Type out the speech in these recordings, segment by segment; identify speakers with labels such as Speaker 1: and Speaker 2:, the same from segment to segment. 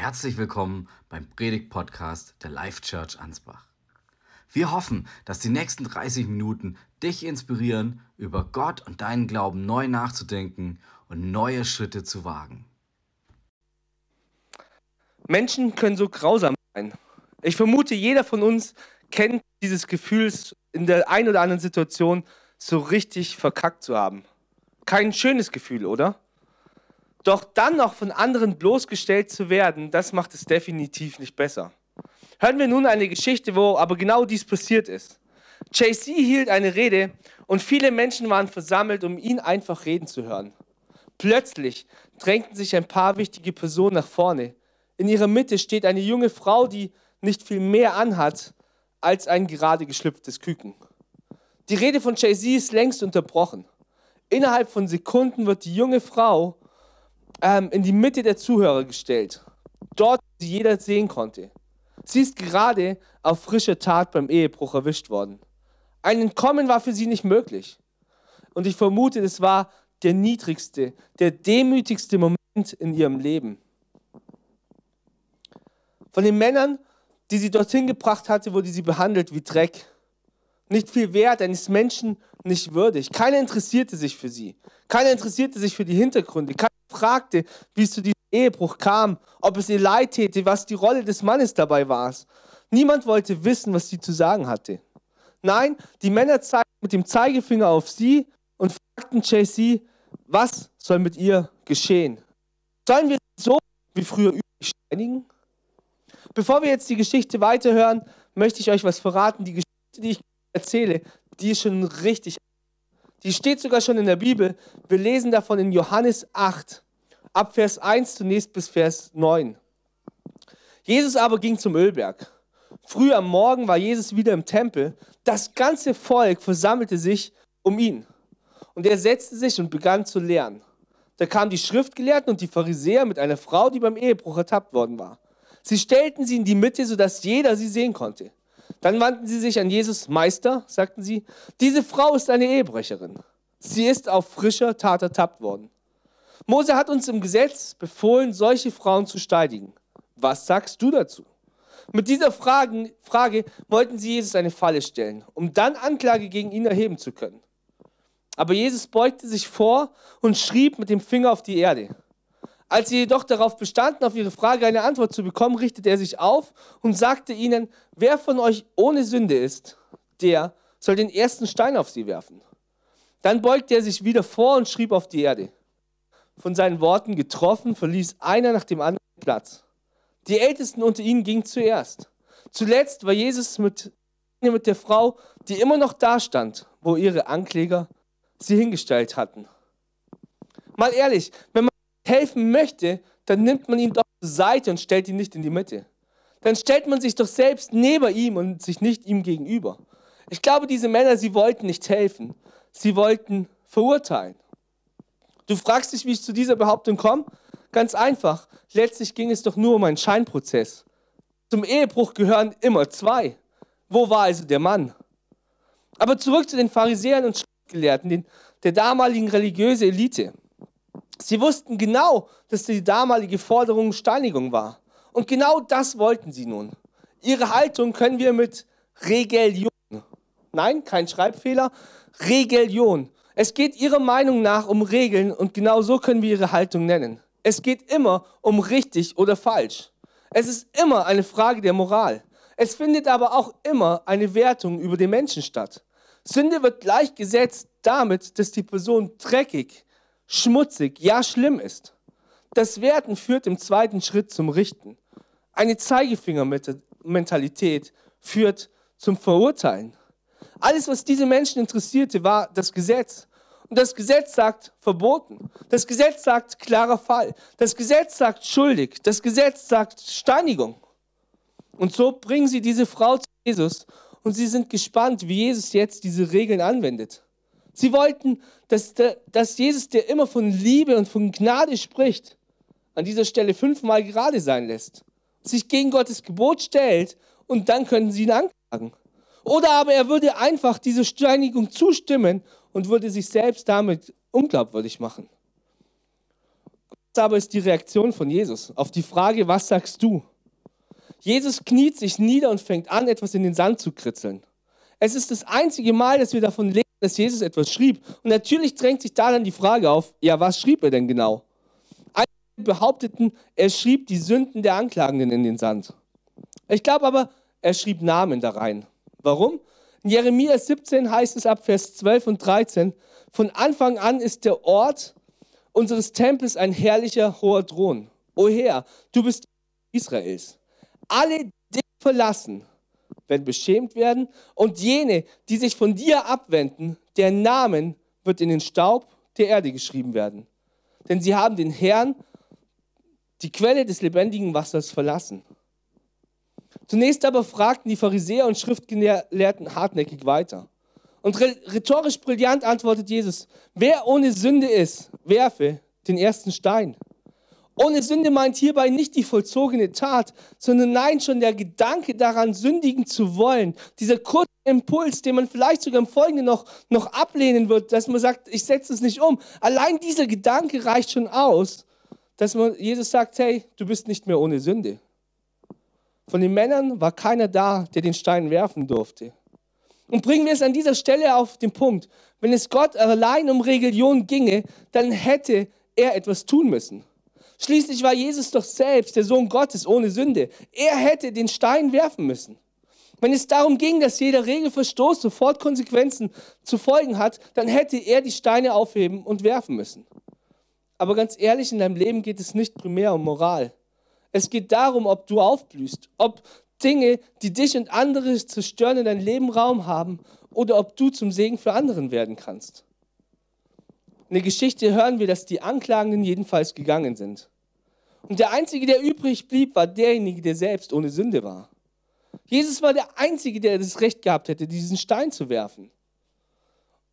Speaker 1: Herzlich willkommen beim Predigt-Podcast der Life Church Ansbach. Wir hoffen, dass die nächsten 30 Minuten dich inspirieren, über Gott und deinen Glauben neu nachzudenken und neue Schritte zu wagen.
Speaker 2: Menschen können so grausam sein. Ich vermute, jeder von uns kennt dieses Gefühl, in der einen oder anderen Situation so richtig verkackt zu haben. Kein schönes Gefühl, oder? Doch dann noch von anderen bloßgestellt zu werden, das macht es definitiv nicht besser. Hören wir nun eine Geschichte, wo aber genau dies passiert ist. JC hielt eine Rede und viele Menschen waren versammelt, um ihn einfach reden zu hören. Plötzlich drängten sich ein paar wichtige Personen nach vorne. In ihrer Mitte steht eine junge Frau, die nicht viel mehr anhat als ein gerade geschlüpftes Küken. Die Rede von Jay-Z ist längst unterbrochen. Innerhalb von Sekunden wird die junge Frau ähm, in die Mitte der Zuhörer gestellt. Dort, sie jeder sehen konnte. Sie ist gerade auf frische Tat beim Ehebruch erwischt worden. Ein Entkommen war für sie nicht möglich. Und ich vermute, das war der niedrigste, der demütigste Moment in ihrem Leben. Von den Männern, die sie dorthin gebracht hatte, wurde sie behandelt wie Dreck. Nicht viel wert, eines Menschen nicht würdig. Keiner interessierte sich für sie. Keiner interessierte sich für die Hintergründe. Keiner fragte, wie es zu diesem Ehebruch kam, ob es ihr leid täte, was die Rolle des Mannes dabei war. Niemand wollte wissen, was sie zu sagen hatte. Nein, die Männer zeigten mit dem Zeigefinger auf sie und fragten JC, was soll mit ihr geschehen? Sollen wir so wie früher üblich steinigen? Bevor wir jetzt die Geschichte weiterhören, möchte ich euch was verraten. Die Geschichte, die ich erzähle, die ist schon richtig. Die steht sogar schon in der Bibel. Wir lesen davon in Johannes 8, ab Vers 1 zunächst bis Vers 9. Jesus aber ging zum Ölberg. Früh am Morgen war Jesus wieder im Tempel. Das ganze Volk versammelte sich um ihn. Und er setzte sich und begann zu lehren. Da kamen die Schriftgelehrten und die Pharisäer mit einer Frau, die beim Ehebruch ertappt worden war. Sie stellten sie in die Mitte, sodass jeder sie sehen konnte. Dann wandten sie sich an Jesus, Meister, sagten sie, diese Frau ist eine Ehebrecherin. Sie ist auf frischer Tat ertappt worden. Mose hat uns im Gesetz befohlen, solche Frauen zu steinigen. Was sagst du dazu? Mit dieser Frage, Frage wollten sie Jesus eine Falle stellen, um dann Anklage gegen ihn erheben zu können. Aber Jesus beugte sich vor und schrieb mit dem Finger auf die Erde. Als sie jedoch darauf bestanden, auf ihre Frage eine Antwort zu bekommen, richtete er sich auf und sagte ihnen, wer von euch ohne Sünde ist, der soll den ersten Stein auf sie werfen. Dann beugte er sich wieder vor und schrieb auf die Erde. Von seinen Worten getroffen, verließ einer nach dem anderen Platz. Die Ältesten unter ihnen gingen zuerst. Zuletzt war Jesus mit, mit der Frau, die immer noch da stand, wo ihre Ankläger sie hingestellt hatten. Mal ehrlich, wenn man helfen möchte, dann nimmt man ihn doch zur Seite und stellt ihn nicht in die Mitte. Dann stellt man sich doch selbst neben ihm und sich nicht ihm gegenüber. Ich glaube, diese Männer, sie wollten nicht helfen. Sie wollten verurteilen. Du fragst dich, wie ich zu dieser Behauptung komme? Ganz einfach. Letztlich ging es doch nur um einen Scheinprozess. Zum Ehebruch gehören immer zwei. Wo war also der Mann? Aber zurück zu den Pharisäern und Schriftgelehrten, den, der damaligen religiösen Elite. Sie wussten genau, dass die damalige Forderung Steinigung war. Und genau das wollten sie nun. Ihre Haltung können wir mit Regelion, nein, kein Schreibfehler, Regelion. Es geht ihrer Meinung nach um Regeln und genau so können wir ihre Haltung nennen. Es geht immer um richtig oder falsch. Es ist immer eine Frage der Moral. Es findet aber auch immer eine Wertung über den Menschen statt. Sünde wird gleichgesetzt damit, dass die Person dreckig, schmutzig, ja schlimm ist. Das Werten führt im zweiten Schritt zum Richten. Eine Zeigefingermentalität führt zum Verurteilen. Alles, was diese Menschen interessierte, war das Gesetz. Und das Gesetz sagt verboten. Das Gesetz sagt klarer Fall. Das Gesetz sagt schuldig. Das Gesetz sagt Steinigung. Und so bringen sie diese Frau zu Jesus und sie sind gespannt, wie Jesus jetzt diese Regeln anwendet. Sie wollten, dass, dass Jesus, der immer von Liebe und von Gnade spricht, an dieser Stelle fünfmal gerade sein lässt, sich gegen Gottes Gebot stellt und dann könnten sie ihn anklagen. Oder aber er würde einfach dieser Steinigung zustimmen und würde sich selbst damit unglaubwürdig machen. aber ist die Reaktion von Jesus auf die Frage, was sagst du? Jesus kniet sich nieder und fängt an, etwas in den Sand zu kritzeln. Es ist das einzige Mal, dass wir davon lesen, dass Jesus etwas schrieb. Und natürlich drängt sich da dann die Frage auf, ja, was schrieb er denn genau? Einige behaupteten, er schrieb die Sünden der Anklagenden in den Sand. Ich glaube aber, er schrieb Namen da rein. Warum? In Jeremia 17 heißt es ab Vers 12 und 13, von Anfang an ist der Ort unseres Tempels ein herrlicher hoher Thron. O Herr, du bist Israels. Alle, die dich verlassen, werden beschämt werden und jene, die sich von dir abwenden, der Namen wird in den Staub der Erde geschrieben werden. Denn sie haben den Herrn, die Quelle des lebendigen Wassers, verlassen. Zunächst aber fragten die Pharisäer und Schriftgelehrten hartnäckig weiter. Und rhetorisch brillant antwortet Jesus, wer ohne Sünde ist, werfe den ersten Stein. Ohne Sünde meint hierbei nicht die vollzogene Tat, sondern nein, schon der Gedanke daran, sündigen zu wollen. Dieser kurze Impuls, den man vielleicht sogar im Folgenden noch, noch ablehnen wird, dass man sagt, ich setze es nicht um. Allein dieser Gedanke reicht schon aus, dass man Jesus sagt, hey, du bist nicht mehr ohne Sünde. Von den Männern war keiner da, der den Stein werfen durfte. Und bringen wir es an dieser Stelle auf den Punkt. Wenn es Gott allein um Religion ginge, dann hätte er etwas tun müssen. Schließlich war Jesus doch selbst der Sohn Gottes ohne Sünde. Er hätte den Stein werfen müssen. Wenn es darum ging, dass jeder Regelverstoß sofort Konsequenzen zu folgen hat, dann hätte er die Steine aufheben und werfen müssen. Aber ganz ehrlich, in deinem Leben geht es nicht primär um Moral. Es geht darum, ob du aufblühst, ob Dinge, die dich und andere zerstören, in deinem Leben Raum haben oder ob du zum Segen für anderen werden kannst. In der Geschichte hören wir, dass die Anklagenden jedenfalls gegangen sind. Und der Einzige, der übrig blieb, war derjenige, der selbst ohne Sünde war. Jesus war der Einzige, der das Recht gehabt hätte, diesen Stein zu werfen.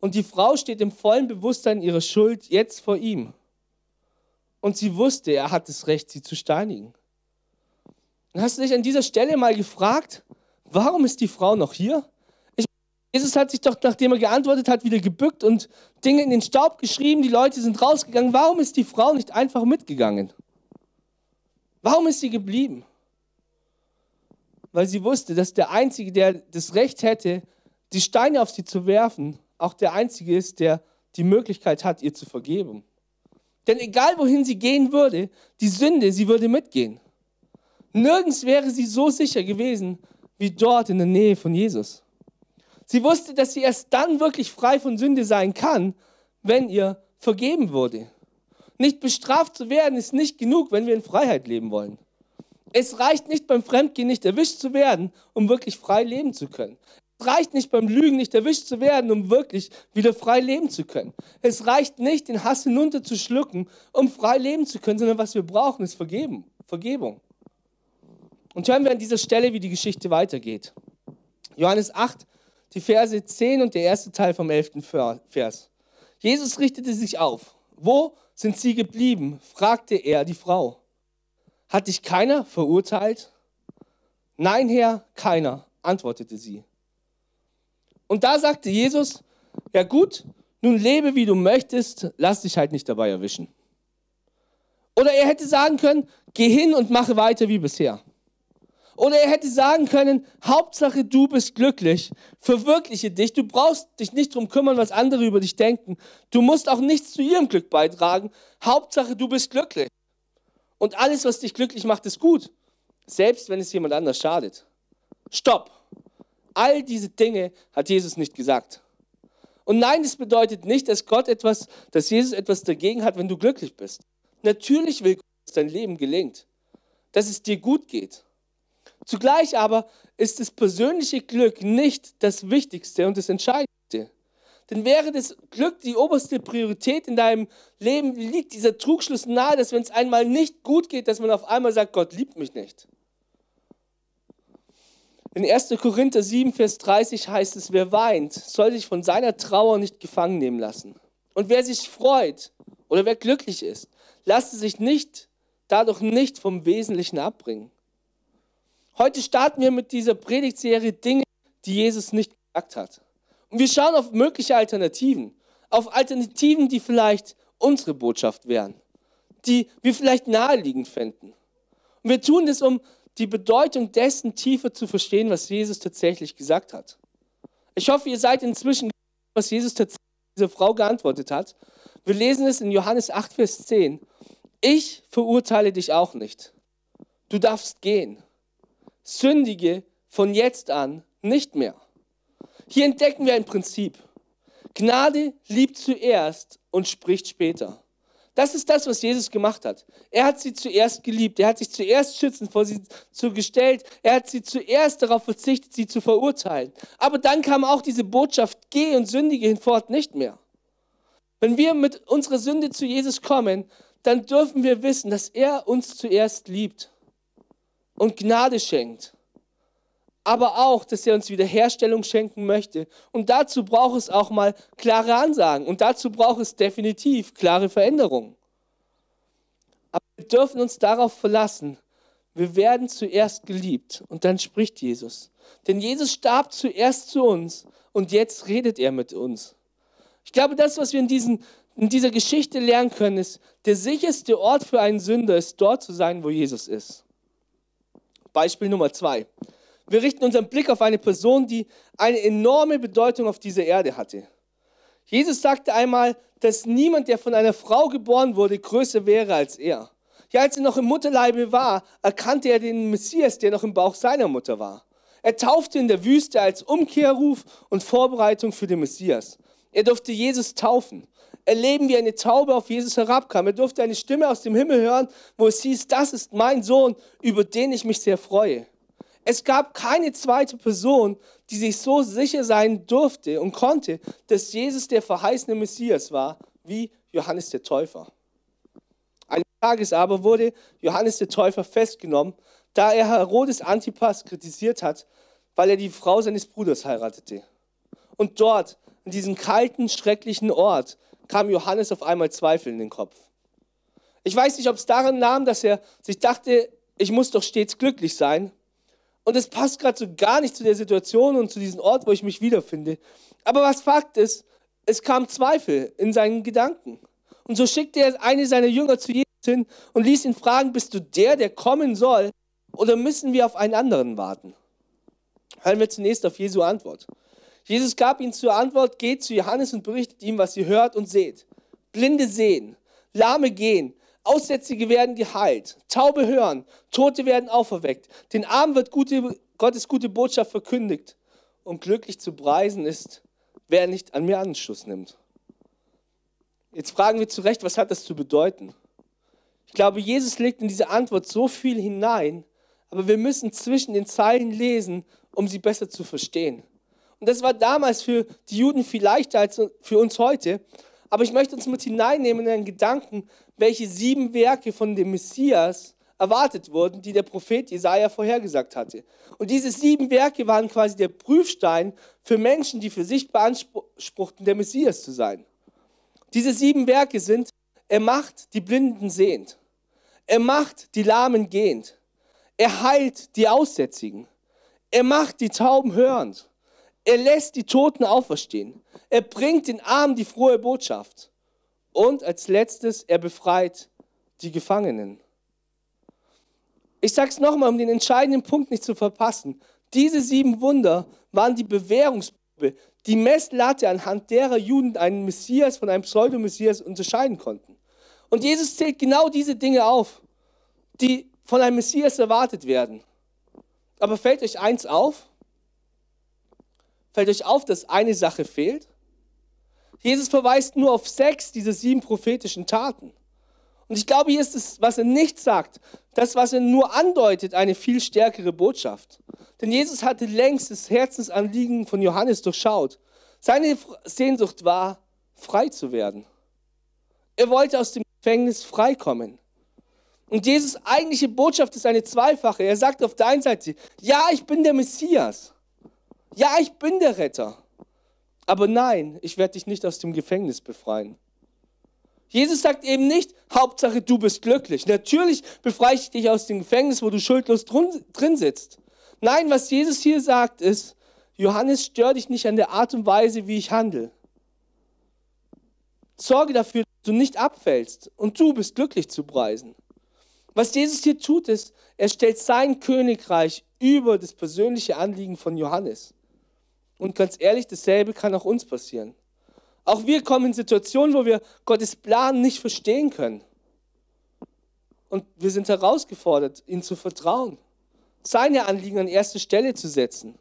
Speaker 2: Und die Frau steht im vollen Bewusstsein ihrer Schuld jetzt vor ihm. Und sie wusste, er hat das Recht, sie zu steinigen. Hast du dich an dieser Stelle mal gefragt, warum ist die Frau noch hier? Ich, Jesus hat sich doch, nachdem er geantwortet hat, wieder gebückt und Dinge in den Staub geschrieben, die Leute sind rausgegangen. Warum ist die Frau nicht einfach mitgegangen? Warum ist sie geblieben? Weil sie wusste, dass der Einzige, der das Recht hätte, die Steine auf sie zu werfen, auch der Einzige ist, der die Möglichkeit hat, ihr zu vergeben. Denn egal wohin sie gehen würde, die Sünde, sie würde mitgehen. Nirgends wäre sie so sicher gewesen wie dort in der Nähe von Jesus. Sie wusste, dass sie erst dann wirklich frei von Sünde sein kann, wenn ihr vergeben wurde. Nicht bestraft zu werden ist nicht genug, wenn wir in Freiheit leben wollen. Es reicht nicht beim Fremdgehen nicht erwischt zu werden, um wirklich frei leben zu können. Es reicht nicht beim Lügen nicht erwischt zu werden, um wirklich wieder frei leben zu können. Es reicht nicht, den Hass hinunterzuschlucken, um frei leben zu können, sondern was wir brauchen, ist Vergeben, Vergebung. Und hören wir an dieser Stelle, wie die Geschichte weitergeht. Johannes 8, die Verse 10 und der erste Teil vom 11. Vers. Jesus richtete sich auf. Wo sind sie geblieben? fragte er die Frau. Hat dich keiner verurteilt? Nein, Herr, keiner, antwortete sie. Und da sagte Jesus, ja gut, nun lebe wie du möchtest, lass dich halt nicht dabei erwischen. Oder er hätte sagen können, geh hin und mache weiter wie bisher. Oder er hätte sagen können, Hauptsache du bist glücklich, verwirkliche dich, du brauchst dich nicht darum kümmern, was andere über dich denken. Du musst auch nichts zu ihrem Glück beitragen. Hauptsache du bist glücklich. Und alles, was dich glücklich macht, ist gut, selbst wenn es jemand anders schadet. Stopp. All diese Dinge hat Jesus nicht gesagt. Und nein, das bedeutet nicht, dass Gott etwas, dass Jesus etwas dagegen hat, wenn du glücklich bist. Natürlich will Gott, dass dein Leben gelingt, dass es dir gut geht. Zugleich aber ist das persönliche Glück nicht das Wichtigste und das Entscheidendste. Denn wäre das Glück die oberste Priorität in deinem Leben, liegt dieser Trugschluss nahe, dass wenn es einmal nicht gut geht, dass man auf einmal sagt, Gott liebt mich nicht. In 1. Korinther 7, Vers 30 heißt es, wer weint, soll sich von seiner Trauer nicht gefangen nehmen lassen. Und wer sich freut oder wer glücklich ist, lasse sich nicht, dadurch nicht vom Wesentlichen abbringen. Heute starten wir mit dieser Predigtserie Dinge, die Jesus nicht gesagt hat. Und wir schauen auf mögliche Alternativen, auf Alternativen, die vielleicht unsere Botschaft wären. die wir vielleicht naheliegend fänden. Und wir tun das, um die Bedeutung dessen tiefer zu verstehen, was Jesus tatsächlich gesagt hat. Ich hoffe, ihr seid inzwischen, was Jesus tatsächlich dieser Frau geantwortet hat. Wir lesen es in Johannes 8, Vers 10. Ich verurteile dich auch nicht. Du darfst gehen. Sündige von jetzt an nicht mehr. Hier entdecken wir ein Prinzip. Gnade liebt zuerst und spricht später. Das ist das, was Jesus gemacht hat. Er hat sie zuerst geliebt. Er hat sich zuerst schützend vor sie gestellt. Er hat sie zuerst darauf verzichtet, sie zu verurteilen. Aber dann kam auch diese Botschaft, geh und sündige hinfort nicht mehr. Wenn wir mit unserer Sünde zu Jesus kommen, dann dürfen wir wissen, dass er uns zuerst liebt und Gnade schenkt aber auch, dass er uns Wiederherstellung schenken möchte. Und dazu braucht es auch mal klare Ansagen und dazu braucht es definitiv klare Veränderungen. Aber wir dürfen uns darauf verlassen, wir werden zuerst geliebt und dann spricht Jesus. Denn Jesus starb zuerst zu uns und jetzt redet er mit uns. Ich glaube, das, was wir in, diesen, in dieser Geschichte lernen können, ist, der sicherste Ort für einen Sünder ist dort zu sein, wo Jesus ist. Beispiel Nummer zwei. Wir richten unseren Blick auf eine Person, die eine enorme Bedeutung auf dieser Erde hatte. Jesus sagte einmal, dass niemand, der von einer Frau geboren wurde, größer wäre als er. Ja, als er noch im Mutterleibe war, erkannte er den Messias, der noch im Bauch seiner Mutter war. Er taufte in der Wüste als Umkehrruf und Vorbereitung für den Messias. Er durfte Jesus taufen. Erleben, wie eine Taube auf Jesus herabkam. Er durfte eine Stimme aus dem Himmel hören, wo es hieß, das ist mein Sohn, über den ich mich sehr freue. Es gab keine zweite Person, die sich so sicher sein durfte und konnte, dass Jesus der verheißene Messias war, wie Johannes der Täufer. Eines Tages aber wurde Johannes der Täufer festgenommen, da er Herodes Antipas kritisiert hat, weil er die Frau seines Bruders heiratete. Und dort, in diesem kalten, schrecklichen Ort, kam Johannes auf einmal Zweifel in den Kopf. Ich weiß nicht, ob es daran nahm, dass er sich dachte, ich muss doch stets glücklich sein, und es passt gerade so gar nicht zu der Situation und zu diesem Ort, wo ich mich wiederfinde. Aber was Fakt ist, es kam Zweifel in seinen Gedanken. Und so schickte er eine seiner Jünger zu Jesus hin und ließ ihn fragen, bist du der, der kommen soll, oder müssen wir auf einen anderen warten? Hören wir zunächst auf Jesu Antwort. Jesus gab ihnen zur Antwort, geht zu Johannes und berichtet ihm, was ihr hört und seht. Blinde sehen, Lahme gehen, Aussätzige werden geheilt, Taube hören, Tote werden auferweckt, den Armen wird gute, Gottes gute Botschaft verkündigt. Und glücklich zu preisen ist, wer nicht an mir Anschluss nimmt. Jetzt fragen wir zurecht, was hat das zu bedeuten? Ich glaube, Jesus legt in diese Antwort so viel hinein, aber wir müssen zwischen den Zeilen lesen, um sie besser zu verstehen. Und das war damals für die Juden viel leichter als für uns heute. Aber ich möchte uns mit hineinnehmen in einen Gedanken, welche sieben Werke von dem Messias erwartet wurden, die der Prophet Jesaja vorhergesagt hatte. Und diese sieben Werke waren quasi der Prüfstein für Menschen, die für sich beanspruchten, der Messias zu sein. Diese sieben Werke sind, er macht die Blinden sehend, er macht die Lahmen gehend, er heilt die Aussätzigen, er macht die Tauben hörend, er lässt die Toten auferstehen, er bringt den Armen die frohe Botschaft. Und als letztes, er befreit die Gefangenen. Ich sage es nochmal, um den entscheidenden Punkt nicht zu verpassen. Diese sieben Wunder waren die Bewährungsprobe, die Messlatte, anhand derer Juden einen Messias von einem Pseudomessias unterscheiden konnten. Und Jesus zählt genau diese Dinge auf, die von einem Messias erwartet werden. Aber fällt euch eins auf? Fällt euch auf, dass eine Sache fehlt? Jesus verweist nur auf sechs dieser sieben prophetischen Taten. Und ich glaube, hier ist es, was er nicht sagt, das, was er nur andeutet, eine viel stärkere Botschaft. Denn Jesus hatte längst das Herzensanliegen von Johannes durchschaut. Seine Sehnsucht war, frei zu werden. Er wollte aus dem Gefängnis freikommen. Und Jesus eigentliche Botschaft ist eine zweifache. Er sagt auf der einen Seite, ja, ich bin der Messias. Ja, ich bin der Retter. Aber nein, ich werde dich nicht aus dem Gefängnis befreien. Jesus sagt eben nicht, Hauptsache du bist glücklich. Natürlich befreie ich dich aus dem Gefängnis, wo du schuldlos drin sitzt. Nein, was Jesus hier sagt ist, Johannes, stör dich nicht an der Art und Weise, wie ich handle. Sorge dafür, dass du nicht abfällst und du bist glücklich zu preisen. Was Jesus hier tut, ist, er stellt sein Königreich über das persönliche Anliegen von Johannes. Und ganz ehrlich, dasselbe kann auch uns passieren. Auch wir kommen in Situationen, wo wir Gottes Plan nicht verstehen können. Und wir sind herausgefordert, ihm zu vertrauen, seine Anliegen an erste Stelle zu setzen.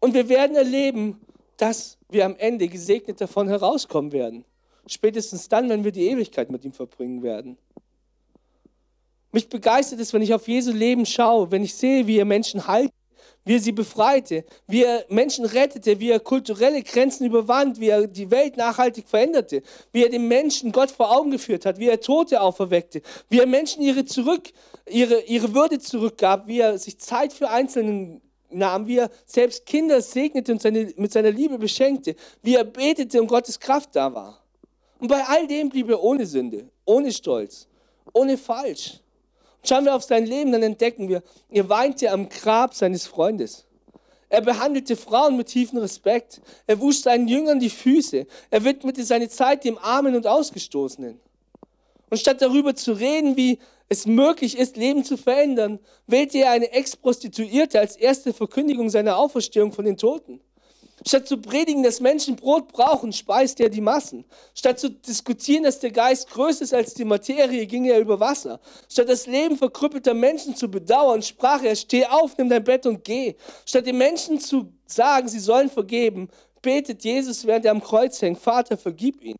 Speaker 2: Und wir werden erleben, dass wir am Ende gesegnet davon herauskommen werden. Spätestens dann, wenn wir die Ewigkeit mit ihm verbringen werden. Mich begeistert es, wenn ich auf Jesu Leben schaue, wenn ich sehe, wie er Menschen heilt, wie er sie befreite, wie er Menschen rettete, wie er kulturelle Grenzen überwand, wie er die Welt nachhaltig veränderte, wie er den Menschen Gott vor Augen geführt hat, wie er Tote auferweckte, wie er Menschen ihre, zurück, ihre, ihre Würde zurückgab, wie er sich Zeit für Einzelnen nahm, wie er selbst Kinder segnete und seine, mit seiner Liebe beschenkte, wie er betete und Gottes Kraft da war. Und bei all dem blieb er ohne Sünde, ohne Stolz, ohne Falsch. Schauen wir auf sein Leben, dann entdecken wir, er weinte am Grab seines Freundes. Er behandelte Frauen mit tiefem Respekt. Er wusch seinen Jüngern die Füße. Er widmete seine Zeit dem Armen und Ausgestoßenen. Und statt darüber zu reden, wie es möglich ist, Leben zu verändern, wählte er eine Ex-Prostituierte als erste Verkündigung seiner Auferstehung von den Toten. Statt zu predigen, dass Menschen Brot brauchen, speist er die Massen. Statt zu diskutieren, dass der Geist größer ist als die Materie, ging er über Wasser. Statt das Leben verkrüppelter Menschen zu bedauern, sprach er, steh auf, nimm dein Bett und geh. Statt den Menschen zu sagen, sie sollen vergeben, betet Jesus, während er am Kreuz hängt, Vater, vergib ihn.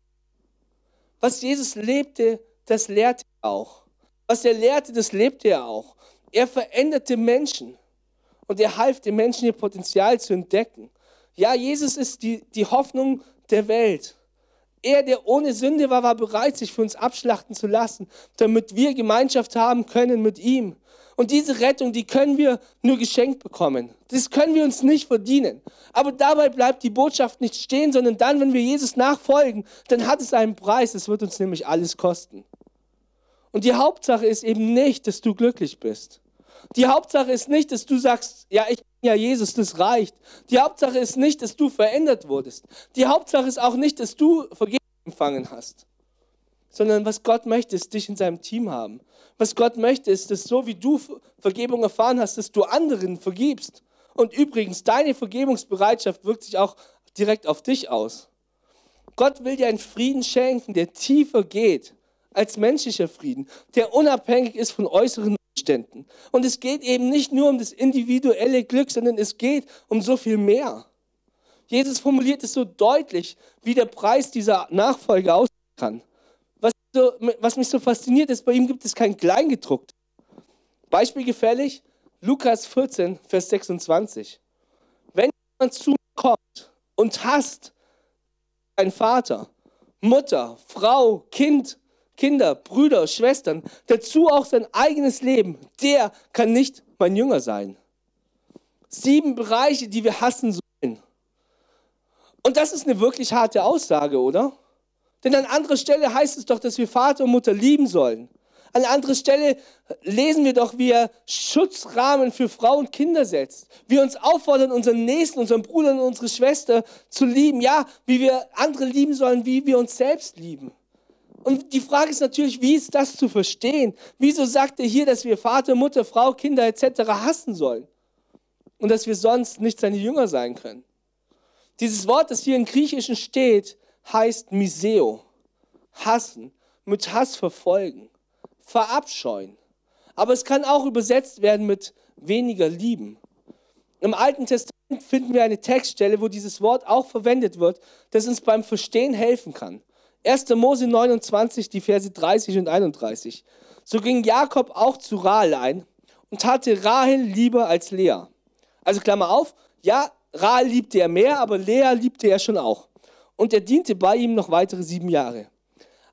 Speaker 2: Was Jesus lebte, das lehrte er auch. Was er lehrte, das lebte er auch. Er veränderte Menschen und er half den Menschen, ihr Potenzial zu entdecken. Ja, Jesus ist die, die Hoffnung der Welt. Er, der ohne Sünde war, war bereit, sich für uns abschlachten zu lassen, damit wir Gemeinschaft haben können mit ihm. Und diese Rettung, die können wir nur geschenkt bekommen. Das können wir uns nicht verdienen. Aber dabei bleibt die Botschaft nicht stehen, sondern dann, wenn wir Jesus nachfolgen, dann hat es einen Preis. Es wird uns nämlich alles kosten. Und die Hauptsache ist eben nicht, dass du glücklich bist. Die Hauptsache ist nicht, dass du sagst, ja, ich bin ja Jesus, das reicht. Die Hauptsache ist nicht, dass du verändert wurdest. Die Hauptsache ist auch nicht, dass du Vergebung empfangen hast. Sondern was Gott möchte, ist dich in seinem Team haben. Was Gott möchte, ist, dass so wie du Vergebung erfahren hast, dass du anderen vergibst. Und übrigens, deine Vergebungsbereitschaft wirkt sich auch direkt auf dich aus. Gott will dir einen Frieden schenken, der tiefer geht als menschlicher Frieden, der unabhängig ist von äußeren Umständen. Und es geht eben nicht nur um das individuelle Glück, sondern es geht um so viel mehr. Jesus formuliert es so deutlich, wie der Preis dieser Nachfolge aussehen kann. Was, so, was mich so fasziniert ist, bei ihm gibt es kein Kleingedruckt. Beispiel gefällig, Lukas 14, Vers 26. Wenn jemand zu mir kommt und hasst einen Vater, Mutter, Frau, Kind Kinder, Brüder, Schwestern, dazu auch sein eigenes Leben, der kann nicht mein Jünger sein. Sieben Bereiche, die wir hassen sollen. Und das ist eine wirklich harte Aussage, oder? Denn an anderer Stelle heißt es doch, dass wir Vater und Mutter lieben sollen. An anderer Stelle lesen wir doch, wie er Schutzrahmen für Frauen und Kinder setzt. Wie uns auffordern, unseren Nächsten, unseren Bruder und unsere Schwester zu lieben. Ja, wie wir andere lieben sollen, wie wir uns selbst lieben. Und die Frage ist natürlich, wie ist das zu verstehen? Wieso sagt er hier, dass wir Vater, Mutter, Frau, Kinder etc. hassen sollen? Und dass wir sonst nicht seine Jünger sein können? Dieses Wort, das hier im Griechischen steht, heißt Miseo. Hassen, mit Hass verfolgen, verabscheuen. Aber es kann auch übersetzt werden mit weniger lieben. Im Alten Testament finden wir eine Textstelle, wo dieses Wort auch verwendet wird, das uns beim Verstehen helfen kann. 1. Mose 29, die Verse 30 und 31. So ging Jakob auch zu Rahel ein und hatte Rahel lieber als Lea. Also Klammer auf, ja, Rahel liebte er mehr, aber Lea liebte er schon auch. Und er diente bei ihm noch weitere sieben Jahre.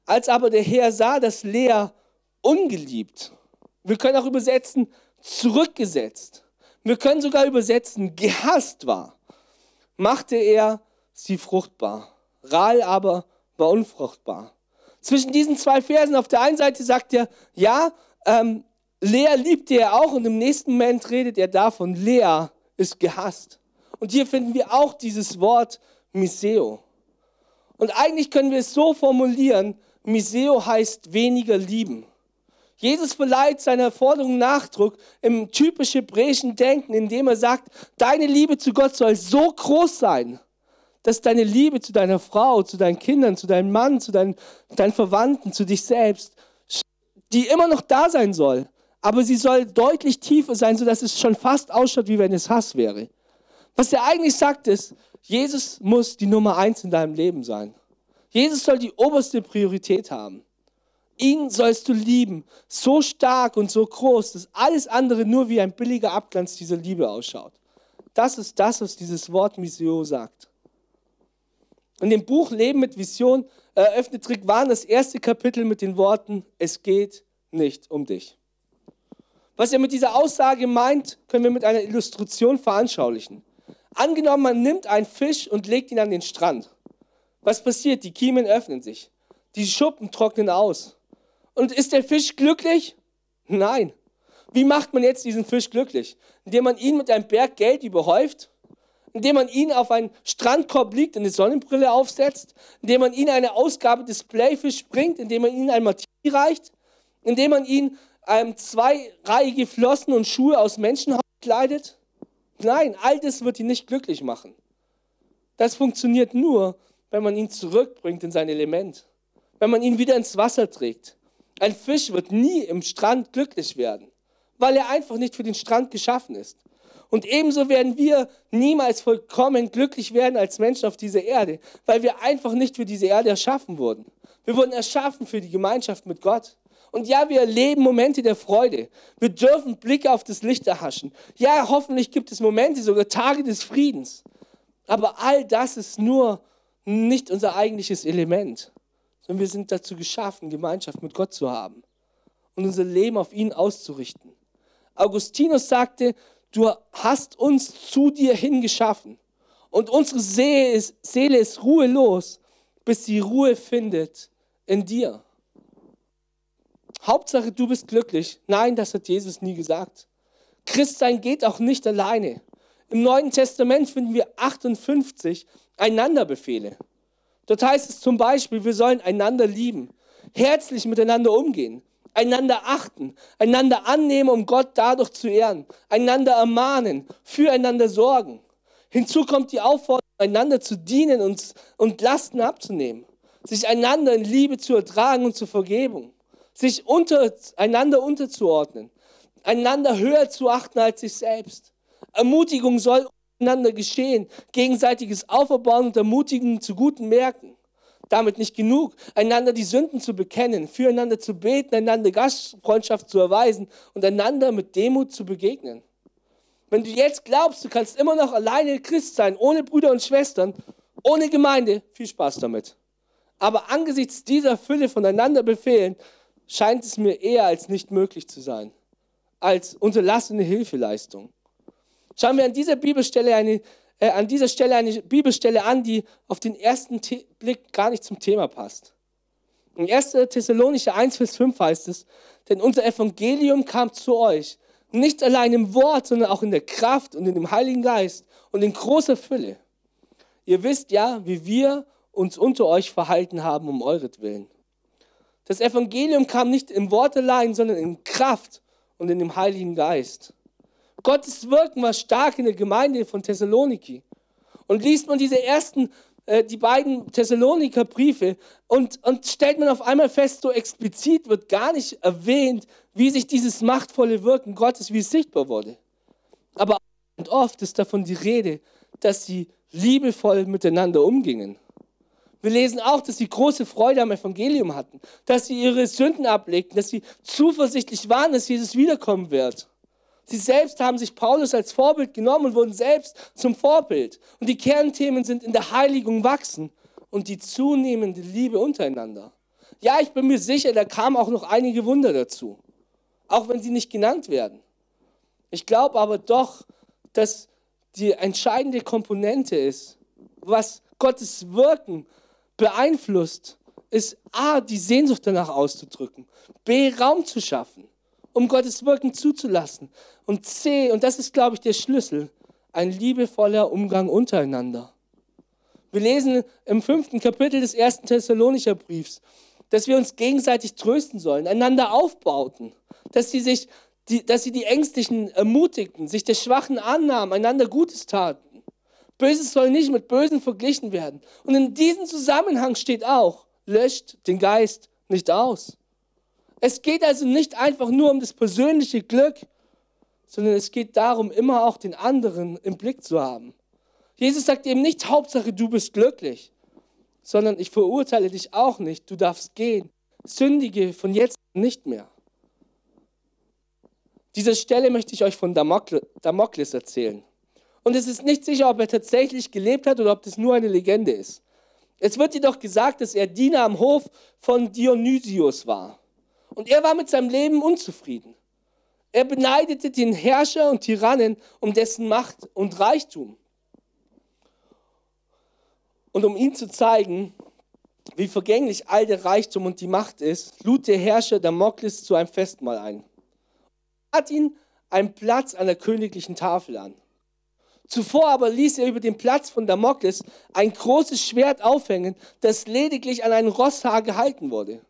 Speaker 2: Als aber der Herr sah, dass Lea ungeliebt, wir können auch übersetzen, zurückgesetzt, wir können sogar übersetzen, gehasst war, machte er sie fruchtbar. Rahel aber war unfruchtbar. Zwischen diesen zwei Versen, auf der einen Seite sagt er, ja, ähm, Lea liebte er auch und im nächsten Moment redet er davon, Lea ist gehasst. Und hier finden wir auch dieses Wort Miseo. Und eigentlich können wir es so formulieren, Miseo heißt weniger lieben. Jesus verleiht seiner Forderung Nachdruck im typisch hebräischen Denken, indem er sagt, deine Liebe zu Gott soll so groß sein, dass deine Liebe zu deiner Frau, zu deinen Kindern, zu deinem Mann, zu deinen, deinen Verwandten, zu dich selbst, die immer noch da sein soll. Aber sie soll deutlich tiefer sein, sodass es schon fast ausschaut, wie wenn es Hass wäre. Was er eigentlich sagt ist, Jesus muss die Nummer eins in deinem Leben sein. Jesus soll die oberste Priorität haben. Ihn sollst du lieben, so stark und so groß, dass alles andere nur wie ein billiger Abglanz dieser Liebe ausschaut. Das ist das, was dieses Wort Mission sagt. In dem Buch Leben mit Vision eröffnet Rick Warn das erste Kapitel mit den Worten, es geht nicht um dich. Was er mit dieser Aussage meint, können wir mit einer Illustration veranschaulichen. Angenommen, man nimmt einen Fisch und legt ihn an den Strand. Was passiert? Die Kiemen öffnen sich. Die Schuppen trocknen aus. Und ist der Fisch glücklich? Nein. Wie macht man jetzt diesen Fisch glücklich? Indem man ihn mit einem Berg Geld überhäuft? Indem man ihn auf einen Strandkorb liegt und eine Sonnenbrille aufsetzt? Indem man ihn eine Ausgabe des Playfish bringt? Indem man ihn ein Martini reicht? Indem man ihn ähm, zweireihige Flossen und Schuhe aus Menschenhaut kleidet? Nein, all das wird ihn nicht glücklich machen. Das funktioniert nur, wenn man ihn zurückbringt in sein Element. Wenn man ihn wieder ins Wasser trägt. Ein Fisch wird nie im Strand glücklich werden, weil er einfach nicht für den Strand geschaffen ist. Und ebenso werden wir niemals vollkommen glücklich werden als Menschen auf dieser Erde, weil wir einfach nicht für diese Erde erschaffen wurden. Wir wurden erschaffen für die Gemeinschaft mit Gott. Und ja, wir erleben Momente der Freude. Wir dürfen Blicke auf das Licht erhaschen. Ja, hoffentlich gibt es Momente, sogar Tage des Friedens. Aber all das ist nur nicht unser eigentliches Element sondern wir sind dazu geschaffen, Gemeinschaft mit Gott zu haben und unser Leben auf ihn auszurichten. Augustinus sagte, du hast uns zu dir hingeschaffen und unsere Seele ist, Seele ist ruhelos, bis sie Ruhe findet in dir. Hauptsache, du bist glücklich. Nein, das hat Jesus nie gesagt. Christsein geht auch nicht alleine. Im Neuen Testament finden wir 58 Einanderbefehle. Dort heißt es zum Beispiel, wir sollen einander lieben, herzlich miteinander umgehen, einander achten, einander annehmen, um Gott dadurch zu ehren, einander ermahnen, füreinander sorgen. Hinzu kommt die Aufforderung, einander zu dienen und, und Lasten abzunehmen, sich einander in Liebe zu ertragen und zur Vergebung, sich unter, einander unterzuordnen, einander höher zu achten als sich selbst. Ermutigung soll miteinander geschehen, gegenseitiges Auferbauen und Ermutigen zu guten Merken. Damit nicht genug, einander die Sünden zu bekennen, füreinander zu beten, einander Gastfreundschaft zu erweisen und einander mit Demut zu begegnen. Wenn du jetzt glaubst, du kannst immer noch alleine Christ sein, ohne Brüder und Schwestern, ohne Gemeinde, viel Spaß damit. Aber angesichts dieser Fülle voneinander Befehlen scheint es mir eher als nicht möglich zu sein, als unterlassene Hilfeleistung. Schauen wir an dieser Bibelstelle eine, äh, an dieser Stelle eine Bibelstelle an, die auf den ersten The Blick gar nicht zum Thema passt. In 1. Thessalonicher 1, Vers 5 heißt es, denn unser Evangelium kam zu euch, nicht allein im Wort, sondern auch in der Kraft und in dem Heiligen Geist und in großer Fülle. Ihr wisst ja, wie wir uns unter euch verhalten haben um euretwillen. Das Evangelium kam nicht im Wort allein, sondern in Kraft und in dem Heiligen Geist. Gottes Wirken war stark in der Gemeinde von Thessaloniki. Und liest man diese ersten, äh, die beiden Thessaloniker Briefe und, und stellt man auf einmal fest, so explizit wird gar nicht erwähnt, wie sich dieses machtvolle Wirken Gottes, wie es sichtbar wurde. Aber oft ist davon die Rede, dass sie liebevoll miteinander umgingen. Wir lesen auch, dass sie große Freude am Evangelium hatten, dass sie ihre Sünden ablegten, dass sie zuversichtlich waren, dass Jesus wiederkommen wird. Sie selbst haben sich Paulus als Vorbild genommen und wurden selbst zum Vorbild. Und die Kernthemen sind in der Heiligung wachsen und die zunehmende Liebe untereinander. Ja, ich bin mir sicher, da kamen auch noch einige Wunder dazu, auch wenn sie nicht genannt werden. Ich glaube aber doch, dass die entscheidende Komponente ist, was Gottes Wirken beeinflusst, ist A, die Sehnsucht danach auszudrücken, B, Raum zu schaffen um Gottes Wirken zuzulassen. Und C, und das ist, glaube ich, der Schlüssel, ein liebevoller Umgang untereinander. Wir lesen im fünften Kapitel des ersten Thessalonicher Briefs, dass wir uns gegenseitig trösten sollen, einander aufbauten, dass sie, sich, die, dass sie die Ängstlichen ermutigten, sich der Schwachen annahmen, einander Gutes taten. Böses soll nicht mit Bösen verglichen werden. Und in diesem Zusammenhang steht auch, löscht den Geist nicht aus. Es geht also nicht einfach nur um das persönliche Glück, sondern es geht darum, immer auch den anderen im Blick zu haben. Jesus sagt eben nicht, Hauptsache du bist glücklich, sondern ich verurteile dich auch nicht, du darfst gehen. Sündige von jetzt nicht mehr. Diese Stelle möchte ich euch von Damokles erzählen. Und es ist nicht sicher, ob er tatsächlich gelebt hat oder ob das nur eine Legende ist. Es wird jedoch gesagt, dass er Diener am Hof von Dionysius war. Und er war mit seinem Leben unzufrieden. Er beneidete den Herrscher und Tyrannen um dessen Macht und Reichtum. Und um ihm zu zeigen, wie vergänglich all der Reichtum und die Macht ist, lud der Herrscher Damokles zu einem Festmahl ein. Er hat ihn einen Platz an der königlichen Tafel an. Zuvor aber ließ er über den Platz von Damokles ein großes Schwert aufhängen, das lediglich an einen Rosshaar gehalten wurde.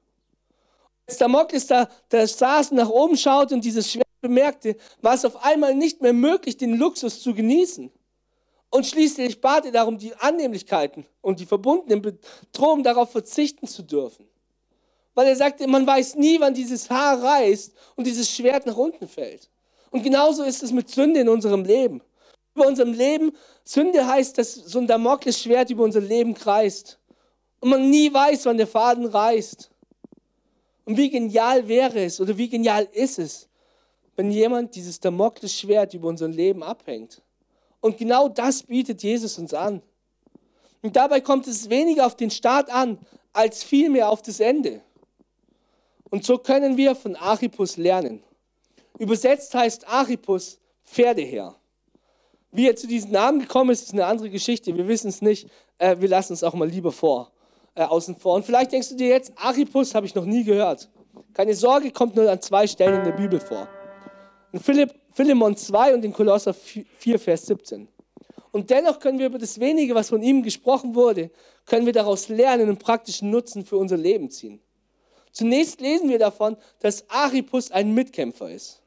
Speaker 2: Als Damokles da, da saß und nach oben schaute und dieses Schwert bemerkte, war es auf einmal nicht mehr möglich, den Luxus zu genießen. Und schließlich bat er darum, die Annehmlichkeiten und die verbundenen Bedrohungen darauf verzichten zu dürfen. Weil er sagte, man weiß nie, wann dieses Haar reißt und dieses Schwert nach unten fällt. Und genauso ist es mit Sünde in unserem Leben. Über unserem Leben, Sünde heißt, dass so ein Damoklesschwert über unser Leben kreist. Und man nie weiß, wann der Faden reißt. Und wie genial wäre es oder wie genial ist es, wenn jemand dieses Damoklesschwert über unser Leben abhängt. Und genau das bietet Jesus uns an. Und dabei kommt es weniger auf den Start an, als vielmehr auf das Ende. Und so können wir von Archippus lernen. Übersetzt heißt Archippus Pferdeherr. Wie er zu diesem Namen gekommen ist, ist eine andere Geschichte. Wir wissen es nicht. Äh, wir lassen es auch mal lieber vor, äh, außen vor. Und vielleicht denkst du dir jetzt, Archippus habe ich noch nie gehört. Keine Sorge, kommt nur an zwei Stellen in der Bibel vor. In Philipp, Philemon 2 und in Kolosser 4, Vers 17. Und dennoch können wir über das wenige, was von ihm gesprochen wurde, können wir daraus lernen und praktischen Nutzen für unser Leben ziehen. Zunächst lesen wir davon, dass Archippus ein Mitkämpfer ist.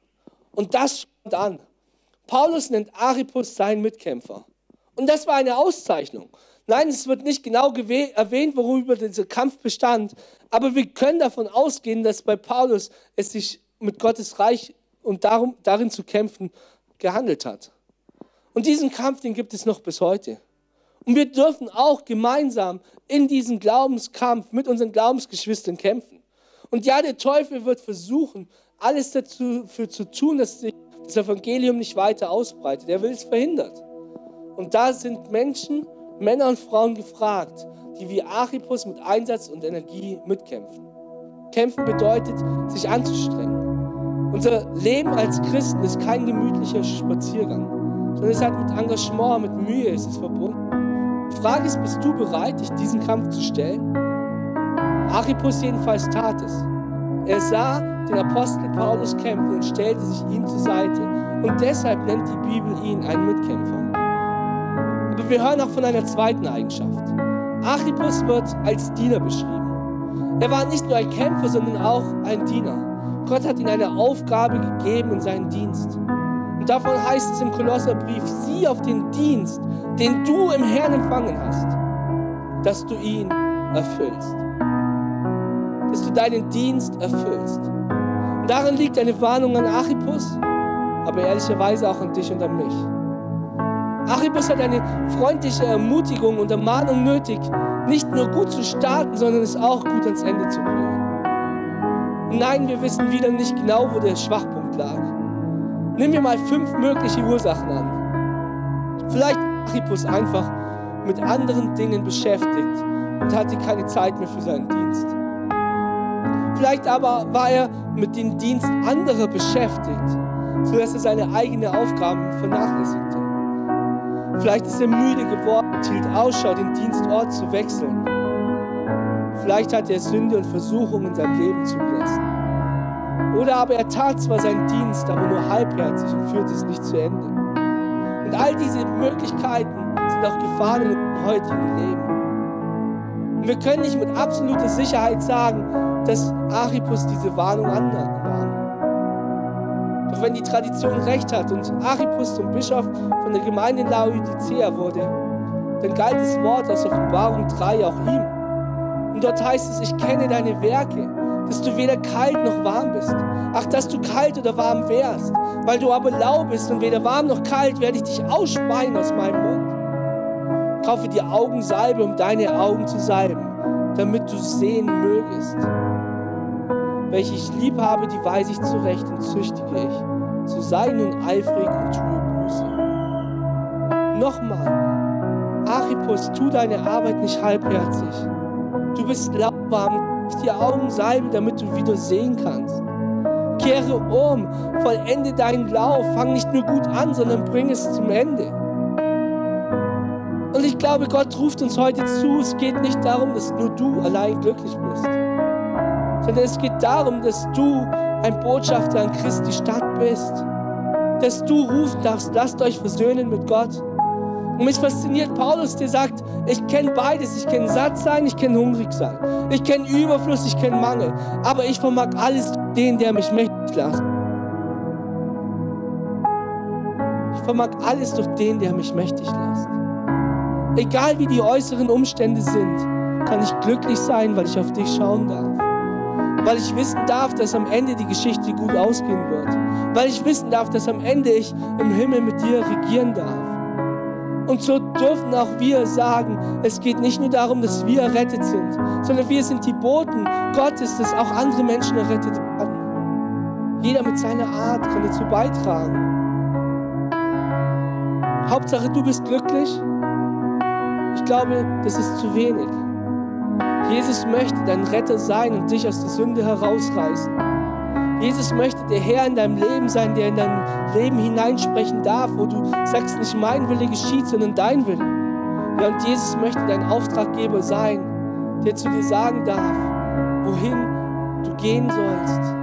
Speaker 2: Und das schaut an. Paulus nennt Archippus seinen Mitkämpfer. Und das war eine Auszeichnung. Nein, es wird nicht genau erwähnt, worüber dieser Kampf bestand, aber wir können davon ausgehen, dass bei Paulus es sich mit Gottes Reich und darum, darin zu kämpfen gehandelt hat. Und diesen Kampf, den gibt es noch bis heute. Und wir dürfen auch gemeinsam in diesem Glaubenskampf mit unseren Glaubensgeschwistern kämpfen. Und ja, der Teufel wird versuchen, alles dafür zu tun, dass sich das Evangelium nicht weiter ausbreitet. Er will es verhindert. Und da sind Menschen, Männer und Frauen gefragt, die wie Archippus mit Einsatz und Energie mitkämpfen. Kämpfen bedeutet, sich anzustrengen. Unser Leben als Christen ist kein gemütlicher Spaziergang, sondern es hat mit Engagement, mit Mühe ist es verbunden. Die Frage ist, bist du bereit, dich diesem Kampf zu stellen? Archippus jedenfalls tat es. Er sah den Apostel Paulus kämpfen und stellte sich ihm zur Seite. Und deshalb nennt die Bibel ihn einen Mitkämpfer. Aber wir hören auch von einer zweiten Eigenschaft. Archippus wird als Diener beschrieben. Er war nicht nur ein Kämpfer, sondern auch ein Diener. Gott hat ihm eine Aufgabe gegeben in seinen Dienst. Und davon heißt es im Kolosserbrief, sieh auf den Dienst, den du im Herrn empfangen hast, dass du ihn erfüllst dass du deinen Dienst erfüllst. Und darin liegt eine Warnung an Archippus, aber ehrlicherweise auch an dich und an mich. Archippus hat eine freundliche Ermutigung und Ermahnung nötig, nicht nur gut zu starten, sondern es auch gut ans Ende zu bringen. Und nein, wir wissen wieder nicht genau, wo der Schwachpunkt lag. Nehmen wir mal fünf mögliche Ursachen an. Vielleicht war Archippus einfach mit anderen Dingen beschäftigt und hatte keine Zeit mehr für seinen Dienst. Vielleicht aber war er mit dem Dienst anderer beschäftigt, sodass er seine eigenen Aufgaben vernachlässigte. Vielleicht ist er müde geworden hielt Ausschau, den Dienstort zu wechseln. Vielleicht hat er Sünde und Versuchung in seinem Leben zugelassen. Oder aber er tat zwar seinen Dienst, aber nur halbherzig und führte es nicht zu Ende. Und all diese Möglichkeiten sind auch Gefahren unserem heutigen Leben. Und wir können nicht mit absoluter Sicherheit sagen, dass Archippus diese Warnung annahm. Doch wenn die Tradition recht hat und Archippus zum Bischof von der Gemeinde in Laodicea wurde, dann galt das Wort aus Offenbarung 3 auch ihm. Und dort heißt es, ich kenne deine Werke, dass du weder kalt noch warm bist. Ach, dass du kalt oder warm wärst. Weil du aber lau bist und weder warm noch kalt, werde ich dich ausspeien aus meinem Mund. Kaufe dir Augensalbe, um deine Augen zu salben, damit du sehen mögest. Welche ich lieb habe, die weise ich zurecht und züchtige ich. So sei nun eifrig und tue Buße. Nochmal, Archippus, tu deine Arbeit nicht halbherzig. Du bist lauwarm, die Augen salben, damit du wieder sehen kannst. Kehre um, vollende deinen Lauf, fang nicht nur gut an, sondern bring es zum Ende. Und ich glaube, Gott ruft uns heute zu, es geht nicht darum, dass nur du allein glücklich bist, sondern es geht darum, dass du ein Botschafter an Christi Stadt bist, dass du rufen darfst, lasst euch versöhnen mit Gott. Und mich fasziniert Paulus, der sagt, ich kenne beides. Ich kenne satt sein, ich kenne hungrig sein. Ich kenne Überfluss, ich kenne Mangel. Aber ich vermag alles den, der mich mächtig lässt. Ich vermag alles durch den, der mich mächtig lässt. Egal wie die äußeren Umstände sind, kann ich glücklich sein, weil ich auf dich schauen darf. Weil ich wissen darf, dass am Ende die Geschichte gut ausgehen wird. Weil ich wissen darf, dass am Ende ich im Himmel mit dir regieren darf. Und so dürfen auch wir sagen, es geht nicht nur darum, dass wir errettet sind, sondern wir sind die Boten Gottes, dass auch andere Menschen errettet werden. Jeder mit seiner Art kann dazu beitragen. Hauptsache, du bist glücklich. Ich glaube, das ist zu wenig. Jesus möchte dein Retter sein und dich aus der Sünde herausreißen. Jesus möchte der Herr in deinem Leben sein, der in dein Leben hineinsprechen darf, wo du sagst, nicht mein Wille geschieht, sondern dein Wille. Ja, und Jesus möchte dein Auftraggeber sein, der zu dir sagen darf, wohin du gehen sollst.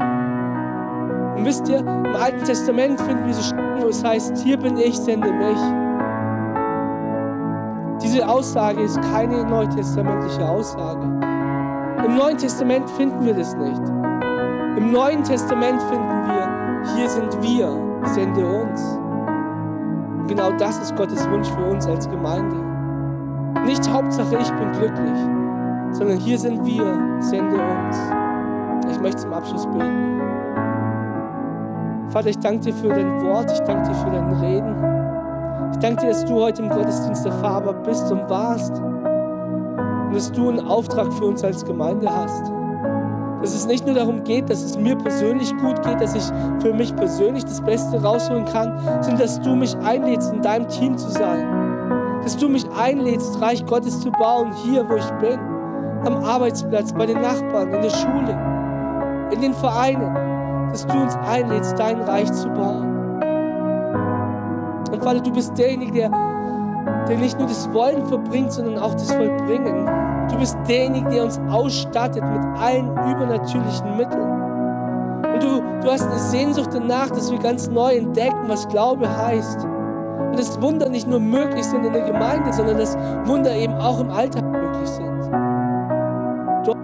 Speaker 2: Und wisst ihr, im Alten Testament finden wir so Stellen, wo es heißt, hier bin ich, sende mich. Diese Aussage ist keine neutestamentliche Aussage. Im Neuen Testament finden wir das nicht. Im Neuen Testament finden wir, hier sind wir, sende uns. Und genau das ist Gottes Wunsch für uns als Gemeinde. Nicht Hauptsache, ich bin glücklich, sondern hier sind wir, sende uns. Ich möchte zum Abschluss beten. Vater, ich danke dir für dein Wort, ich danke dir für dein Reden. Ich danke dir, dass du heute im Gottesdienst erfahrbar bist und warst. Und dass du einen Auftrag für uns als Gemeinde hast. Dass es nicht nur darum geht, dass es mir persönlich gut geht, dass ich für mich persönlich das Beste rausholen kann, sondern dass du mich einlädst, in deinem Team zu sein. Dass du mich einlädst, Reich Gottes zu bauen, hier, wo ich bin. Am Arbeitsplatz, bei den Nachbarn, in der Schule, in den Vereinen. Dass du uns einlädst, dein Reich zu bauen. Und Vater, du bist derjenige, der, der nicht nur das Wollen verbringt, sondern auch das Vollbringen. Du bist derjenige, der uns ausstattet mit allen übernatürlichen Mitteln. Und du, du hast eine Sehnsucht danach, dass wir ganz neu entdecken, was Glaube heißt. Und dass Wunder nicht nur möglich sind in der Gemeinde, sondern dass Wunder eben auch im Alltag möglich sind. Dort,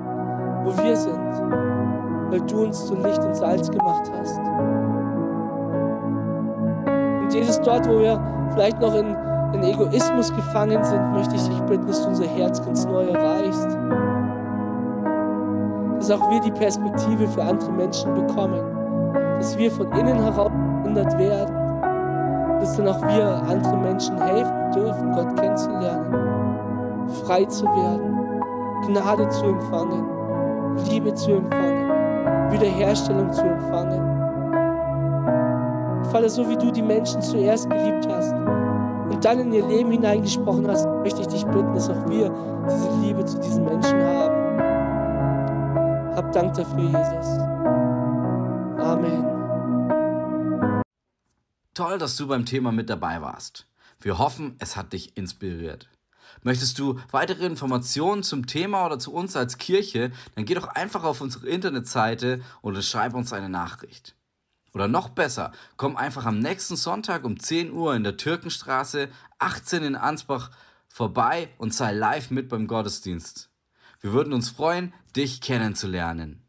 Speaker 2: wo wir sind, weil du uns zu Licht und Salz gemacht hast. Jesus, dort, wo wir vielleicht noch in, in Egoismus gefangen sind, möchte ich dich bitten, dass du unser Herz ganz neu erreichst. Dass auch wir die Perspektive für andere Menschen bekommen. Dass wir von innen heraus verändert werden. Dass dann auch wir anderen Menschen helfen dürfen, Gott kennenzulernen. Frei zu werden. Gnade zu empfangen. Liebe zu empfangen. Wiederherstellung zu empfangen. Vater, so wie du die Menschen zuerst geliebt hast und dann in ihr Leben hineingesprochen hast, möchte ich dich bitten, dass auch wir diese Liebe zu diesen Menschen haben. Hab Dank dafür, Jesus. Amen.
Speaker 1: Toll, dass du beim Thema mit dabei warst. Wir hoffen, es hat dich inspiriert. Möchtest du weitere Informationen zum Thema oder zu uns als Kirche, dann geh doch einfach auf unsere Internetseite oder schreib uns eine Nachricht. Oder noch besser, komm einfach am nächsten Sonntag um 10 Uhr in der Türkenstraße 18 in Ansbach vorbei und sei live mit beim Gottesdienst. Wir würden uns freuen, dich kennenzulernen.